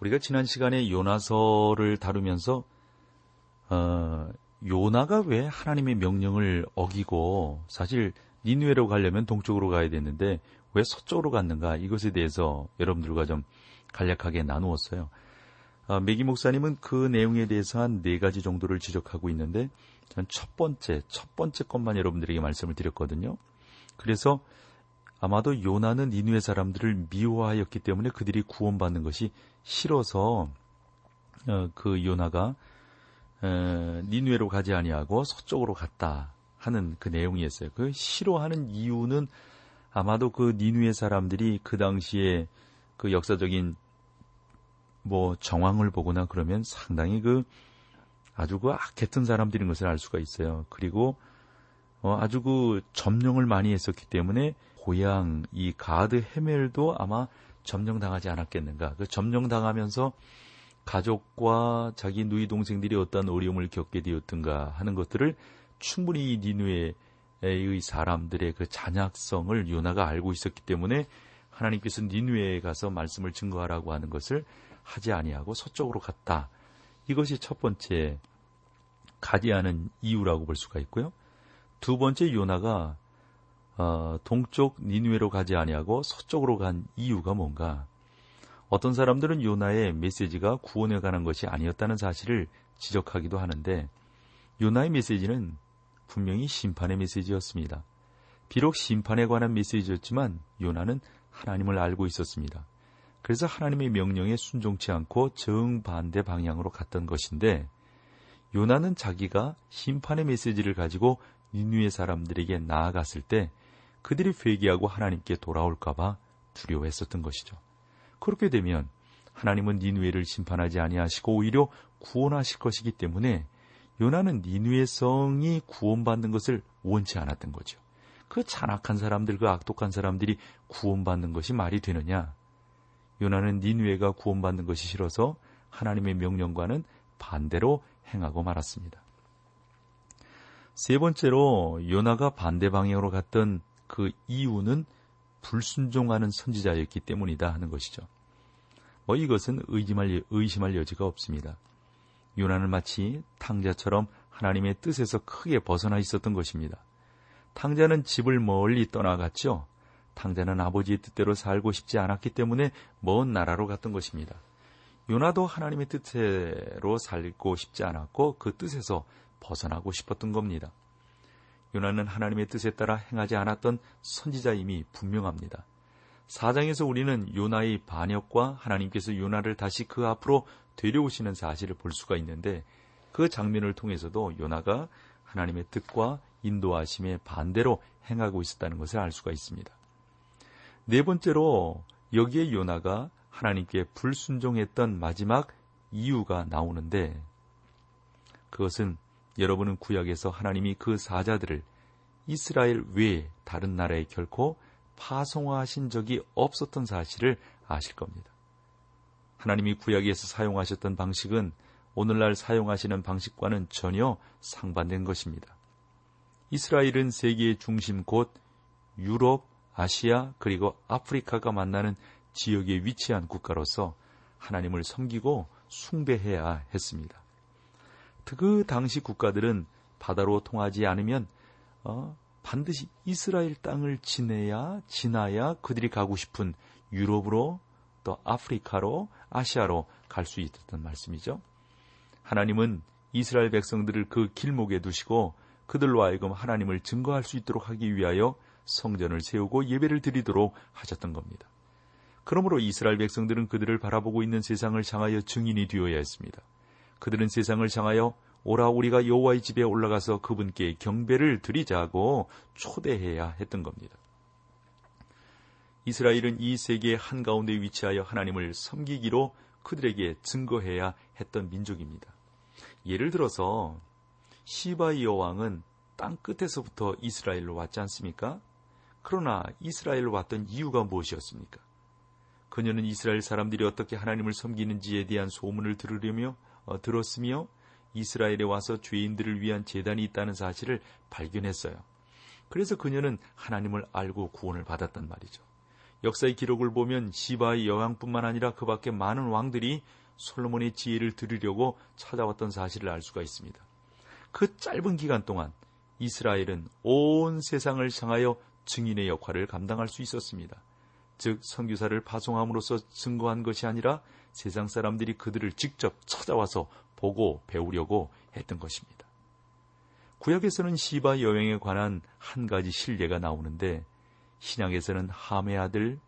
우리가 지난 시간에 요나서를 다루면서 어, 요나가 왜 하나님의 명령을 어기고 사실 니누에로 가려면 동쪽으로 가야 되는데 왜 서쪽으로 갔는가 이것에 대해서 여러분들과 좀 간략하게 나누었어요. 아, 메기 목사님은 그 내용에 대해서 한 네 가지 정도를 지적하고 있는데 저는 첫 번째 첫 번째 것만 여러분들에게 말씀을 드렸거든요. 그래서 아마도 요나는 니누의 사람들을 미워하였기 때문에 그들이 구원받는 것이 싫어서 어, 그 요나가 에, 니누에로 가지 아니하고 서쪽으로 갔다 하는 그 내용이었어요. 그 싫어하는 이유는 아마도 그 니누의 사람들이 그 당시에 그 역사적인 뭐 정황을 보거나 그러면 상당히 그 아주 그 악했던 사람들인 것을 알 수가 있어요. 그리고 어, 아주 그 점령을 많이 했었기 때문에 고향 이 가드 헤멜도 아마 점령당하지 않았겠는가. 그 점령당하면서 가족과 자기 누이 동생들이 어떤 어려움을 겪게 되었던가 하는 것들을 충분히 니누의 사람들의 그 잔약성을 요나가 알고 있었기 때문에 하나님께서 니누에 가서 말씀을 증거하라고 하는 것을 하지 아니하고 서쪽으로 갔다. 이것이 첫 번째 가지 않은 이유라고 볼 수가 있고요. 두 번째 요나가 어, 동쪽 니누에로 가지 아니하고 서쪽으로 간 이유가 뭔가? 어떤 사람들은 요나의 메시지가 구원에 관한 것이 아니었다는 사실을 지적하기도 하는데 요나의 메시지는 분명히 심판의 메시지였습니다. 비록 심판에 관한 메시지였지만 요나는 하나님을 알고 있었습니다. 그래서 하나님의 명령에 순종치 않고 정반대 방향으로 갔던 것인데 요나는 자기가 심판의 메시지를 가지고 니누의 사람들에게 나아갔을 때 그들이 회개하고 하나님께 돌아올까봐 두려워했었던 것이죠. 그렇게 되면 하나님은 니누에를 심판하지 아니하시고 오히려 구원하실 것이기 때문에 요나는 니누의 성이 구원받는 것을 원치 않았던 거죠. 그 잔악한 사람들, 그 악독한 사람들이 구원받는 것이 말이 되느냐? 요나는 니누에가 구원받는 것이 싫어서 하나님의 명령과는 반대로 행하고 말았습니다. 세 번째로 요나가 반대 방향으로 갔던 그 이유는 불순종하는 선지자였기 때문이다 하는 것이죠. 뭐 이것은 의심할, 의심할 여지가 없습니다. 요나는 마치 탕자처럼 하나님의 뜻에서 크게 벗어나 있었던 것입니다. 탕자는 집을 멀리 떠나갔죠. 탕자는 아버지의 뜻대로 살고 싶지 않았기 때문에 먼 나라로 갔던 것입니다. 요나도 하나님의 뜻대로 살고 싶지 않았고 그 뜻에서 벗어나고 싶었던 겁니다. 요나는 하나님의 뜻에 따라 행하지 않았던 선지자임이 분명합니다. 사장에서 우리는 요나의 반역과 하나님께서 요나를 다시 그 앞으로 데려오시는 사실을 볼 수가 있는데 그 장면을 통해서도 요나가 하나님의 뜻과 인도하심에 반대로 행하고 있었다는 것을 알 수가 있습니다. 네 번째로 여기에 요나가 하나님께 불순종했던 마지막 이유가 나오는데 그것은 여러분은 구약에서 하나님이 그 사자들을 이스라엘 외에 다른 나라에 결코 파송하신 적이 없었던 사실을 아실 겁니다. 하나님이 구약에서 사용하셨던 방식은 오늘날 사용하시는 방식과는 전혀 상반된 것입니다. 이스라엘은 세계의 중심 곧 유럽, 아시아 그리고 아프리카가 만나는 지역에 위치한 국가로서 하나님을 섬기고 숭배해야 했습니다. 그 당시 국가들은 바다로 통하지 않으면 어, 반드시 이스라엘 땅을 지내야 지나야 그들이 가고 싶은 유럽으로 또 아프리카로 아시아로 갈 수 있었던 말씀이죠. 하나님은 이스라엘 백성들을 그 길목에 두시고 그들로 하여금 하나님을 증거할 수 있도록 하기 위하여 성전을 세우고 예배를 드리도록 하셨던 겁니다. 그러므로 이스라엘 백성들은 그들을 바라보고 있는 세상을 향하여 증인이 되어야 했습니다. 그들은 세상을 향하여 오라 우리가 여호와의 집에 올라가서 그분께 경배를 드리자고 초대해야 했던 겁니다. 이스라엘은 이 세계의 한가운데 위치하여 하나님을 섬기기로 그들에게 증거해야 했던 민족입니다. 예를 들어서 시바이 여왕은 땅 끝에서부터 이스라엘로 왔지 않습니까? 그러나 이스라엘로 왔던 이유가 무엇이었습니까? 그녀는 이스라엘 사람들이 어떻게 하나님을 섬기는지에 대한 소문을 들으려며 어, 들었으며 이스라엘에 와서 죄인들을 위한 재단이 있다는 사실을 발견했어요. 그래서 그녀는 하나님을 알고 구원을 받았단 말이죠. 역사의 기록을 보면 시바의 여왕뿐만 아니라 그 밖에 많은 왕들이 솔로몬의 지혜를 들으려고 찾아왔던 사실을 알 수가 있습니다. 그 짧은 기간 동안 이스라엘은 온 세상을 향하여 증인의 역할을 감당할 수 있었습니다. 즉 선교사를 파송함으로써 증거한 것이 아니라 세상 사람들이 그들을 직접 찾아와서 보고 배우려고 했던 것입니다. 구약에서는 시바 여행에 관한 한 가지 신뢰가 나오는데 신약에서는 함의 아들,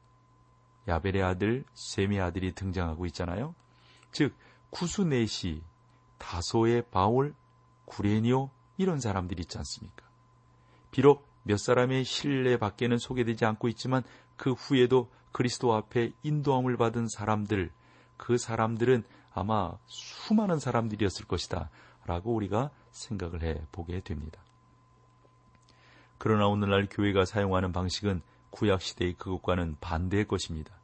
야벨의 아들, 셈의 아들이 등장하고 있잖아요. 즉 구수네시, 다소의 바울, 구레니오 이런 사람들이 있지 않습니까? 비록 몇 사람의 신뢰 밖에는 소개되지 않고 있지만 그 후에도 그리스도 앞에 인도함을 받은 사람들, 그 사람들은 아마 수많은 사람들이었을 것이다. 라고 우리가 생각을 해 보게 됩니다. 그러나 오늘날 교회가 사용하는 방식은 구약 시대의 그것과는 반대의 것입니다.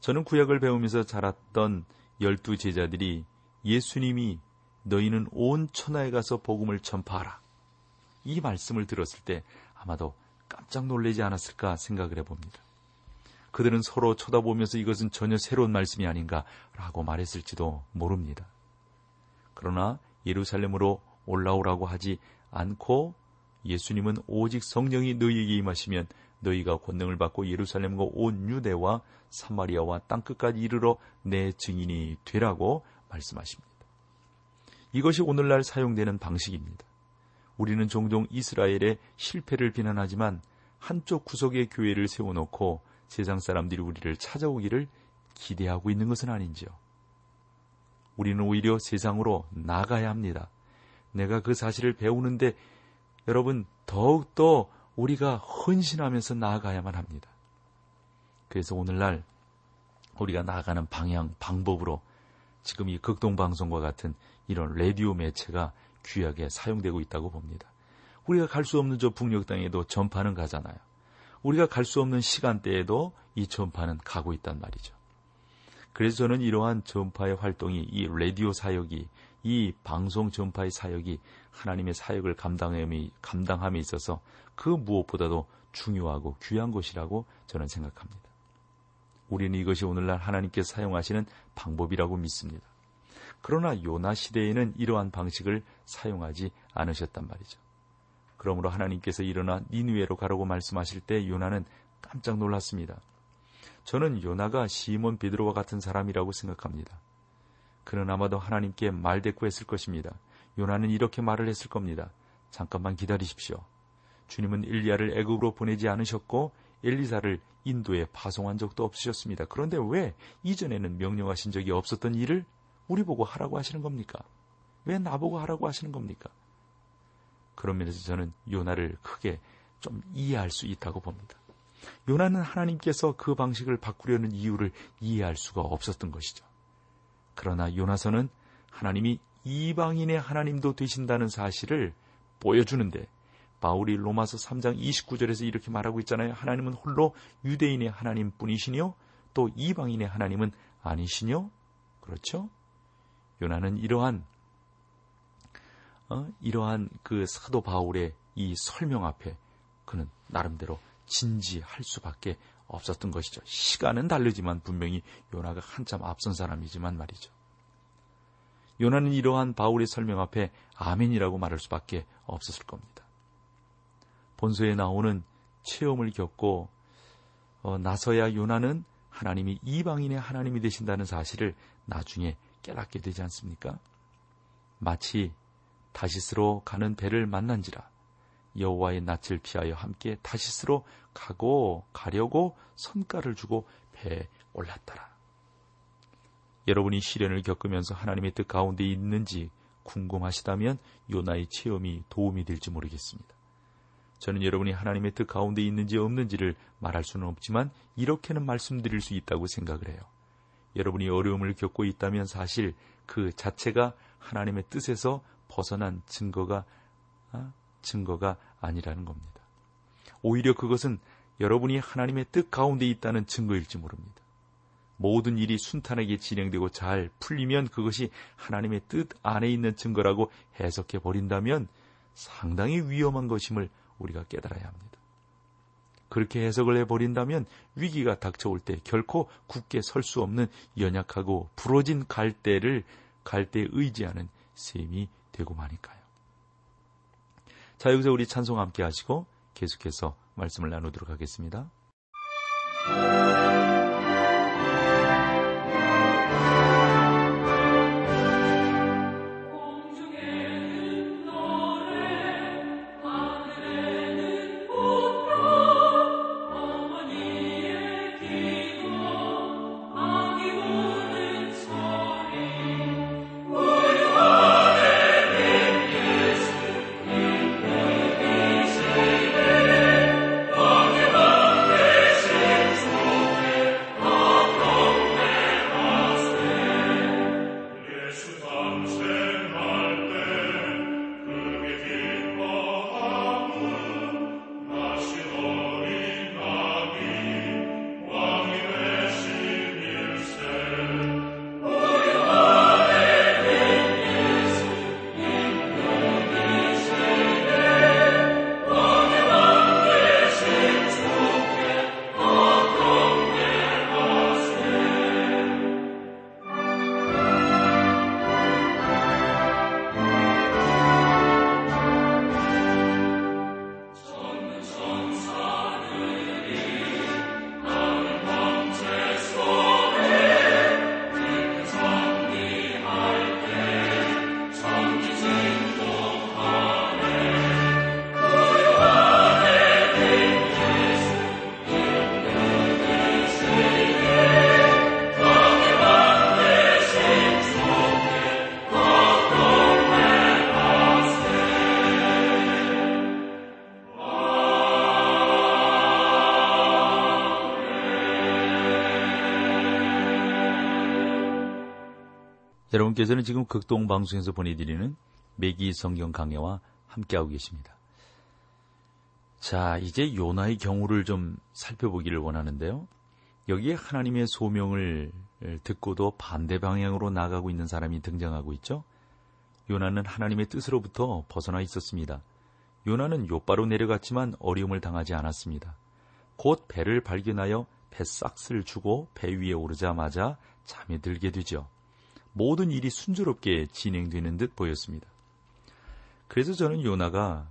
저는 구약을 배우면서 자랐던 열두 제자들이 예수님이 너희는 온 천하에 가서 복음을 전파하라. 이 말씀을 들었을 때 아마도 깜짝 놀라지 않았을까 생각을 해봅니다. 그들은 서로 쳐다보면서 이것은 전혀 새로운 말씀이 아닌가라고 말했을지도 모릅니다. 그러나 예루살렘으로 올라오라고 하지 않고 예수님은 오직 성령이 너희에게 임하시면 너희가 권능을 받고 예루살렘과 온 유대와 사마리아와 땅끝까지 이르러 내 증인이 되라고 말씀하십니다. 이것이 오늘날 사용되는 방식입니다. 우리는 종종 이스라엘의 실패를 비난하지만 한쪽 구석의 교회를 세워놓고 세상 사람들이 우리를 찾아오기를 기대하고 있는 것은 아닌지요. 우리는 오히려 세상으로 나가야 합니다. 내가 그 사실을 배우는데 여러분 더욱더 우리가 헌신하면서 나아가야만 합니다. 그래서 오늘날 우리가 나아가는 방향, 방법으로 지금 이 극동방송과 같은 이런 라디오 매체가 귀하게 사용되고 있다고 봅니다. 우리가 갈 수 없는 저 북녘 땅에도 전파는 가잖아요. 우리가 갈 수 없는 시간대에도 이 전파는 가고 있단 말이죠. 그래서 저는 이러한 전파의 활동이 이 라디오 사역이 이 방송 전파의 사역이 하나님의 사역을 감당함에, 감당함에 있어서 그 무엇보다도 중요하고 귀한 것이라고 저는 생각합니다. 우리는 이것이 오늘날 하나님께서 사용하시는 방법이라고 믿습니다. 그러나 요나 시대에는 이러한 방식을 사용하지 않으셨단 말이죠. 그러므로 하나님께서 일어나 니누에로 가라고 말씀하실 때 요나는 깜짝 놀랐습니다. 저는 요나가 시몬 베드로와 같은 사람이라고 생각합니다. 그는 아마도 하나님께 말대꾸했을 것입니다. 요나는 이렇게 말을 했을 겁니다. 잠깐만 기다리십시오. 주님은 일리야를 애굽으로 보내지 않으셨고 엘리사를 인도에 파송한 적도 없으셨습니다. 그런데 왜 이전에는 명령하신 적이 없었던 일을 우리 보고 하라고 하시는 겁니까? 왜 나보고 하라고 하시는 겁니까? 그런 면에서 저는 요나를 크게 좀 이해할 수 있다고 봅니다. 요나는 하나님께서 그 방식을 바꾸려는 이유를 이해할 수가 없었던 것이죠. 그러나 요나서는 하나님이 이방인의 하나님도 되신다는 사실을 보여주는데 바울이 로마서 3장 29절에서 이렇게 말하고 있잖아요. 하나님은 홀로 유대인의 하나님 뿐이시뇨? 또 이방인의 하나님은 아니시뇨? 그렇죠? 요나는 이러한 어? 이러한 그 사도 바울의 이 설명 앞에 그는 나름대로 진지할 수밖에 없었던 것이죠. 시간은 다르지만 분명히 요나가 한참 앞선 사람이지만 말이죠. 요나는 이러한 바울의 설명 앞에 아멘이라고 말할 수밖에 없었을 겁니다. 본서에 나오는 체험을 겪고 어, 나서야 요나는 하나님이 이방인의 하나님이 되신다는 사실을 나중에 깨닫게 되지 않습니까? 마치 다시스로 가는 배를 만난지라 여호와의 낯을 피하여 함께 다시스로 가고 가려고 선가를 주고 배에 올랐더라. 여러분이 시련을 겪으면서 하나님의 뜻 가운데 있는지 궁금하시다면 요나의 체험이 도움이 될지 모르겠습니다. 저는 여러분이 하나님의 뜻 가운데 있는지 없는지를 말할 수는 없지만 이렇게는 말씀드릴 수 있다고 생각을 해요. 여러분이 어려움을 겪고 있다면 사실 그 자체가 하나님의 뜻에서 벗어난 증거가 아, 증거가 아니라는 겁니다. 오히려 그것은 여러분이 하나님의 뜻 가운데 있다는 증거일지 모릅니다. 모든 일이 순탄하게 진행되고 잘 풀리면 그것이 하나님의 뜻 안에 있는 증거라고 해석해 버린다면 상당히 위험한 것임을 우리가 깨달아야 합니다. 그렇게 해석을 해버린다면 위기가 닥쳐올 때 결코 굳게 설 수 없는 연약하고 부러진 갈대를 갈대에 의지하는 셈이 되고 마니까요. 자, 여기서 우리 찬송 함께 하시고 계속해서 말씀을 나누도록 하겠습니다. 여러분께서는 지금 극동 방송에서 보내드리는 매기 성경 강해와 함께하고 계십니다. 자, 이제 요나의 경우를 좀 살펴보기를 원하는데요. 여기에 하나님의 소명을 듣고도 반대 방향으로 나가고 있는 사람이 등장하고 있죠. 요나는 하나님의 뜻으로부터 벗어나 있었습니다. 요나는 요바로 내려갔지만 어려움을 당하지 않았습니다. 곧 배를 발견하여 배 싹스를 주고 배 위에 오르자마자 잠에 들게 되죠. 모든 일이 순조롭게 진행되는 듯 보였습니다. 그래서 저는 요나가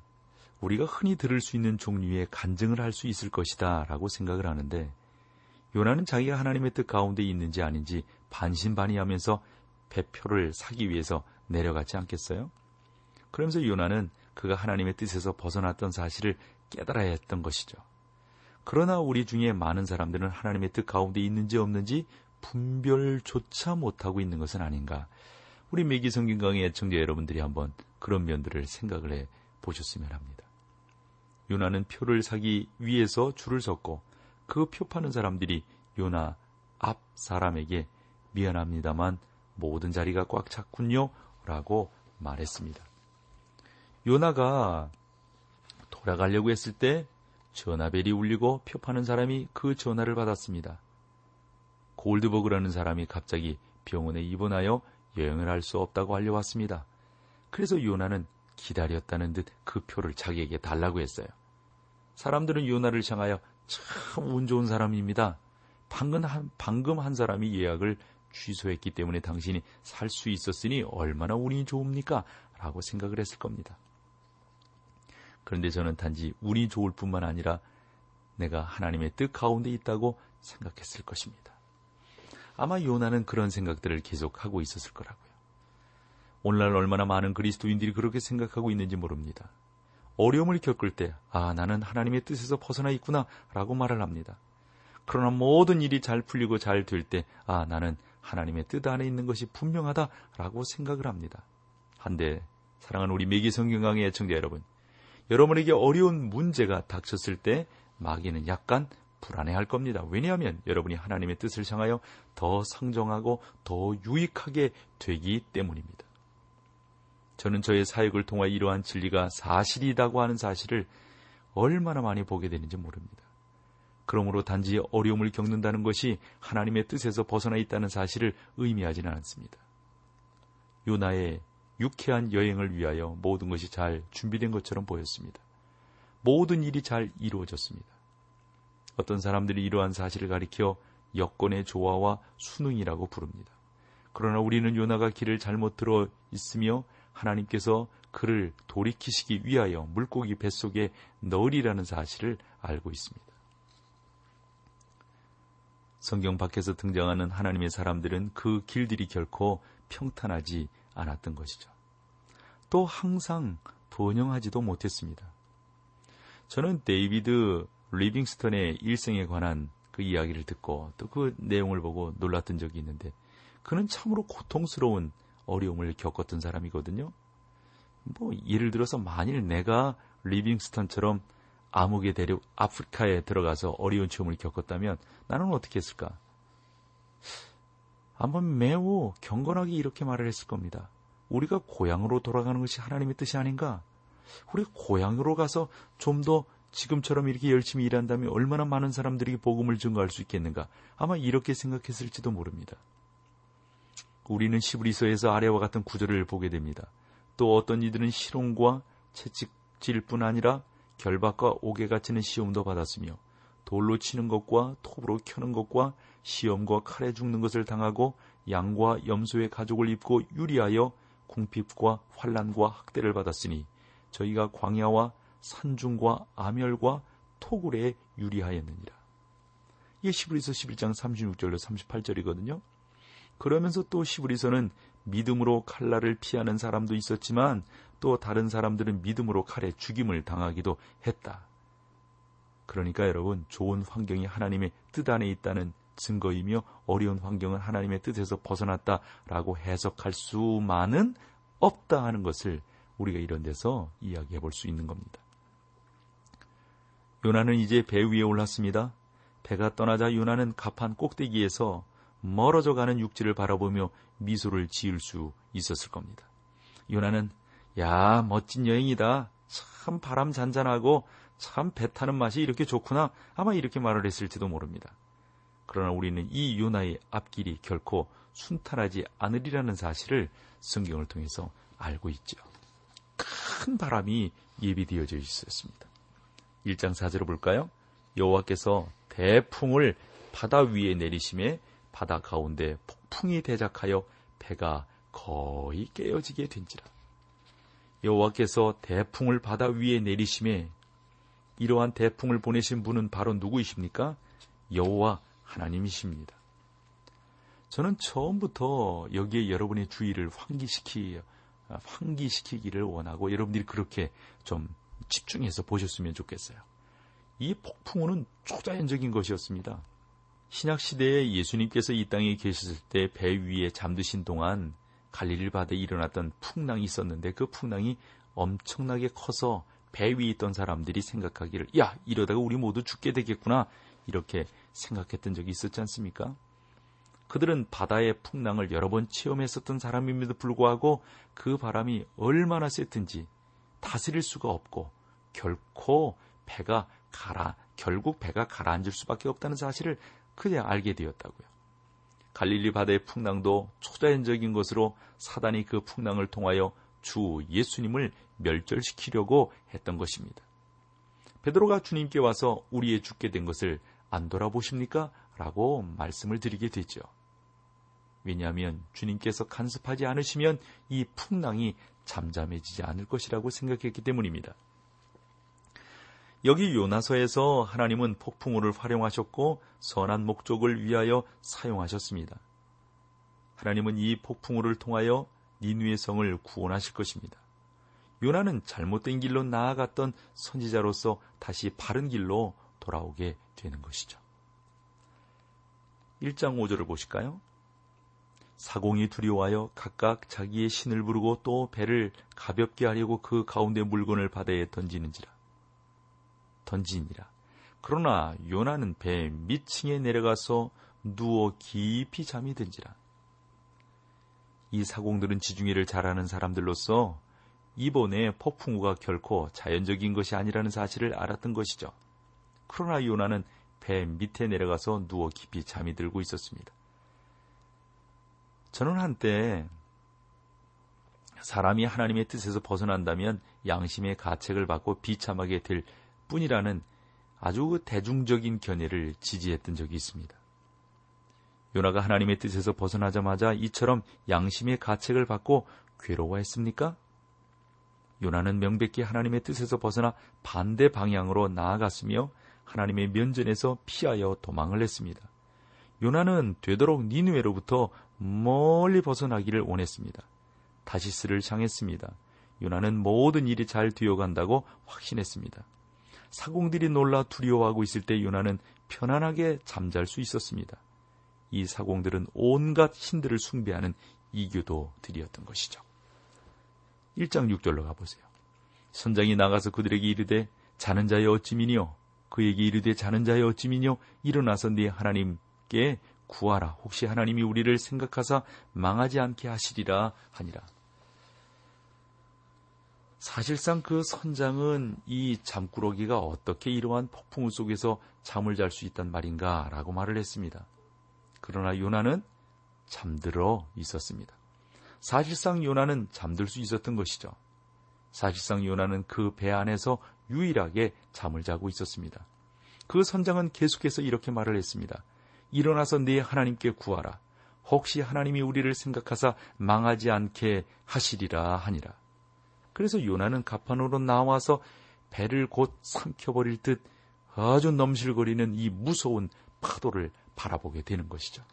우리가 흔히 들을 수 있는 종류의 간증을 할 수 있을 것이다 라고 생각을 하는데 요나는 자기가 하나님의 뜻 가운데 있는지 아닌지 반신반의하면서 배표를 사기 위해서 내려갔지 않겠어요? 그러면서 요나는 그가 하나님의 뜻에서 벗어났던 사실을 깨달아야 했던 것이죠. 그러나 우리 중에 많은 사람들은 하나님의 뜻 가운데 있는지 없는지 분별조차 못하고 있는 것은 아닌가. 우리 매기성경 강의 애청자 여러분들이 한번 그런 면들을 생각을 해 보셨으면 합니다. 요나는 표를 사기 위해서 줄을 섰고 그 표 파는 사람들이 요나 앞 사람에게 미안합니다만 모든 자리가 꽉 찼군요. 라고 말했습니다. 요나가 돌아가려고 했을 때 전화벨이 울리고 표 파는 사람이 그 전화를 받았습니다. 골드버그라는 사람이 갑자기 병원에 입원하여 여행을 할 수 없다고 알려왔습니다. 그래서 요나는 기다렸다는 듯 그 표를 자기에게 달라고 했어요. 사람들은 요나를 향하여 참 운 좋은 사람입니다. 방금 한, 방금 한 사람이 예약을 취소했기 때문에 당신이 살 수 있었으니 얼마나 운이 좋습니까? 라고 생각을 했을 겁니다. 그런데 저는 단지 운이 좋을 뿐만 아니라 내가 하나님의 뜻 가운데 있다고 생각했을 것입니다. 아마 요나는 그런 생각들을 계속하고 있었을 거라고요. 오늘날 얼마나 많은 그리스도인들이 그렇게 생각하고 있는지 모릅니다. 어려움을 겪을 때, 아, 나는 하나님의 뜻에서 벗어나 있구나, 라고 말을 합니다. 그러나 모든 일이 잘 풀리고 잘 될 때, 아, 나는 하나님의 뜻 안에 있는 것이 분명하다, 라고 생각을 합니다. 한데, 사랑하는 우리 매기 성경강의 애청자 여러분, 여러분에게 어려운 문제가 닥쳤을 때, 마귀는 약간 불안해할 겁니다. 왜냐하면 여러분이 하나님의 뜻을 향하여 더 상정하고 더 유익하게 되기 때문입니다. 저는 저의 사역을 통해 이러한 진리가 사실이라고 하는 사실을 얼마나 많이 보게 되는지 모릅니다. 그러므로 단지 어려움을 겪는다는 것이 하나님의 뜻에서 벗어나 있다는 사실을 의미하지는 않습니다. 요나의 유쾌한 여행을 위하여 모든 것이 잘 준비된 것처럼 보였습니다. 모든 일이 잘 이루어졌습니다. 어떤 사람들이 이러한 사실을 가리켜 여건의 조화와 수능이라고 부릅니다. 그러나 우리는 요나가 길을 잘못 들어 있으며 하나님께서 그를 돌이키시기 위하여 물고기 뱃속에 넣으리라는 사실을 알고 있습니다. 성경 밖에서 등장하는 하나님의 사람들은 그 길들이 결코 평탄하지 않았던 것이죠. 또 항상 번영하지도 못했습니다. 저는 데이비드 리빙스턴의 일생에 관한 그 이야기를 듣고 또 그 내용을 보고 놀랐던 적이 있는데 그는 참으로 고통스러운 어려움을 겪었던 사람이거든요. 뭐 예를 들어서 만일 내가 리빙스턴처럼 암흑의 대륙 아프리카에 들어가서 어려운 체험을 겪었다면 나는 어떻게 했을까? 한번 매우 경건하게 이렇게 말을 했을 겁니다. 우리가 고향으로 돌아가는 것이 하나님의 뜻이 아닌가? 우리 고향으로 가서 좀 더 지금처럼 이렇게 열심히 일한다면 얼마나 많은 사람들이 복음을 증거할 수 있겠는가? 아마 이렇게 생각했을지도 모릅니다. 우리는 시브리서에서 아래와 같은 구절을 보게 됩니다. 또 어떤 이들은 실온과 채찍질뿐 아니라 결박과 옥에 갇히는 시험도 받았으며 돌로 치는 것과 톱으로 켜는 것과 시험과 칼에 죽는 것을 당하고 양과 염소의 가족을 입고 유리하여 궁핍과 환란과 학대를 받았으니 저희가 광야와 산중과 아멸과 토굴에 유리하였느니라. 이게 시브리서 11장 36절로 38절이거든요. 그러면서 또 시브리서는 믿음으로 칼날을 피하는 사람도 있었지만 또 다른 사람들은 믿음으로 칼에 죽임을 당하기도 했다. 그러니까 여러분 좋은 환경이 하나님의 뜻 안에 있다는 증거이며 어려운 환경은 하나님의 뜻에서 벗어났다라고 해석할 수만은 없다 하는 것을 우리가 이런 데서 이야기해 볼 수 있는 겁니다. 요나는 이제 배 위에 올랐습니다. 배가 떠나자 요나는 갑판 꼭대기에서 멀어져 가는 육지를 바라보며 미소를 지을 수 있었을 겁니다. 요나는 야 멋진 여행이다. 참 바람 잔잔하고 참 배 타는 맛이 이렇게 좋구나. 아마 이렇게 말을 했을지도 모릅니다. 그러나 우리는 이 요나의 앞길이 결코 순탄하지 않으리라는 사실을 성경을 통해서 알고 있죠. 큰 바람이 예비되어져 있었습니다. 1장 4절을 볼까요? 여호와께서 대풍을 바다 위에 내리심에 바다 가운데 폭풍이 대작하여 배가 거의 깨어지게 된지라. 여호와께서 대풍을 바다 위에 내리심에 이러한 대풍을 보내신 분은 바로 누구이십니까? 여호와 하나님이십니다. 저는 처음부터 여기에 여러분의 주의를 환기시키 환기시키기를 원하고 여러분들이 그렇게 좀 집중해서 보셨으면 좋겠어요. 이 폭풍우는 초자연적인 것이었습니다. 신약 시대에 예수님께서 이 땅에 계셨을 때 배 위에 잠드신 동안 갈릴리 바다에 일어났던 풍랑이 있었는데 그 풍랑이 엄청나게 커서 배 위에 있던 사람들이 생각하기를 야 이러다가 우리 모두 죽게 되겠구나 이렇게 생각했던 적이 있었지 않습니까? 그들은 바다의 풍랑을 여러 번 체험했었던 사람임에도 불구하고 그 바람이 얼마나 셌든지 다스릴 수가 없고 결코 배가 가라 결국 배가 가라앉을 수밖에 없다는 사실을 그냥 알게 되었다고요. 갈릴리 바다의 풍랑도 초자연적인 것으로 사단이 그 풍랑을 통하여 주 예수님을 멸절시키려고 했던 것입니다. 베드로가 주님께 와서 우리의 죽게 된 것을 안 돌아보십니까? 라고 말씀을 드리게 되죠. 왜냐하면 주님께서 간섭하지 않으시면 이 풍랑이 잠잠해지지 않을 것이라고 생각했기 때문입니다. 여기 요나서에서 하나님은 폭풍우를 활용하셨고 선한 목적을 위하여 사용하셨습니다. 하나님은 이 폭풍우를 통하여 니누의 성을 구원하실 것입니다. 요나는 잘못된 길로 나아갔던 선지자로서 다시 바른 길로 돌아오게 되는 것이죠. 1장 5절을 보실까요? 사공이 두려워하여 각각 자기의 신을 부르고 또 배를 가볍게 하려고 그 가운데 물건을 바다에 던지는지라. 던지니라. 그러나 요나는 배 밑층에 내려가서 누워 깊이 잠이 든지라. 이 사공들은 지중해를 잘하는 사람들로서 이번에 폭풍우가 결코 자연적인 것이 아니라는 사실을 알았던 것이죠. 그러나 요나는 배 밑에 내려가서 누워 깊이 잠이 들고 있었습니다. 저는 한때 사람이 하나님의 뜻에서 벗어난다면 양심의 가책을 받고 비참하게 될 뿐이라는 아주 대중적인 견해를 지지했던 적이 있습니다. 요나가 하나님의 뜻에서 벗어나자마자 이처럼 양심의 가책을 받고 괴로워했습니까? 요나는 명백히 하나님의 뜻에서 벗어나 반대 방향으로 나아갔으며 하나님의 면전에서 피하여 도망을 했습니다. 요나는 되도록 니누에로부터 멀리 벗어나기를 원했습니다. 다시스를 향했습니다. 요나는 모든 일이 잘 되어간다고 확신했습니다. 사공들이 놀라 두려워하고 있을 때 요나는 편안하게 잠잘 수 있었습니다. 이 사공들은 온갖 신들을 숭배하는 이교도들이었던 것이죠. 1장 6절로 가보세요. 선장이 나가서 그들에게 이르되 자는 자의 어찌미니요 그에게 이르되 자는 자의 어찌미뇨 일어나서 네 하나님께 구하라 혹시 하나님이 우리를 생각하사 망하지 않게 하시리라 하니라. 사실상 그 선장은 이 잠꾸러기가 어떻게 이러한 폭풍우 속에서 잠을 잘 수 있단 말인가 라고 말을 했습니다. 그러나 요나는 잠들어 있었습니다. 사실상 요나는 잠들 수 있었던 것이죠. 사실상 요나는 그 배 안에서 유일하게 잠을 자고 있었습니다. 그 선장은 계속해서 이렇게 말을 했습니다. 일어나서 네 하나님께 구하라. 혹시 하나님이 우리를 생각하사 망하지 않게 하시리라 하니라. 그래서 요나는 가판으로 나와서 배를 곧 삼켜버릴 듯 아주 넘실거리는 이 무서운 파도를 바라보게 되는 것이죠.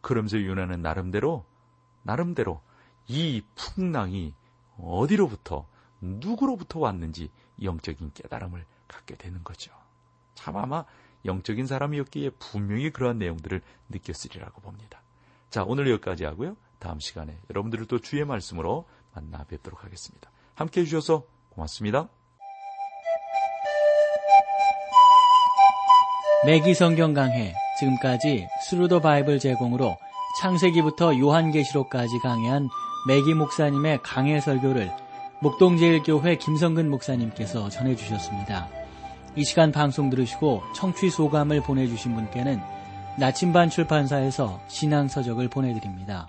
그러면서 요나는 나름대로 나름대로 이 풍랑이 어디로부터 누구로부터 왔는지 영적인 깨달음을 갖게 되는 거죠. 참 아마 영적인 사람이었기에 분명히 그러한 내용들을 느꼈으리라고 봅니다. 자, 오늘 여기까지 하고요. 다음 시간에 여러분들을 또 주의 말씀으로 만나 뵙도록 하겠습니다. 함께 해주셔서 고맙습니다. 매기 성경 강해 지금까지 스루더 바이블 제공으로 창세기부터 요한계시록까지 강해한 매기 목사님의 강해 설교를 목동제일교회 김성근 목사님께서 전해주셨습니다. 이 시간 방송 들으시고 청취 소감을 보내주신 분께는 나침반 출판사에서 신앙서적을 보내드립니다.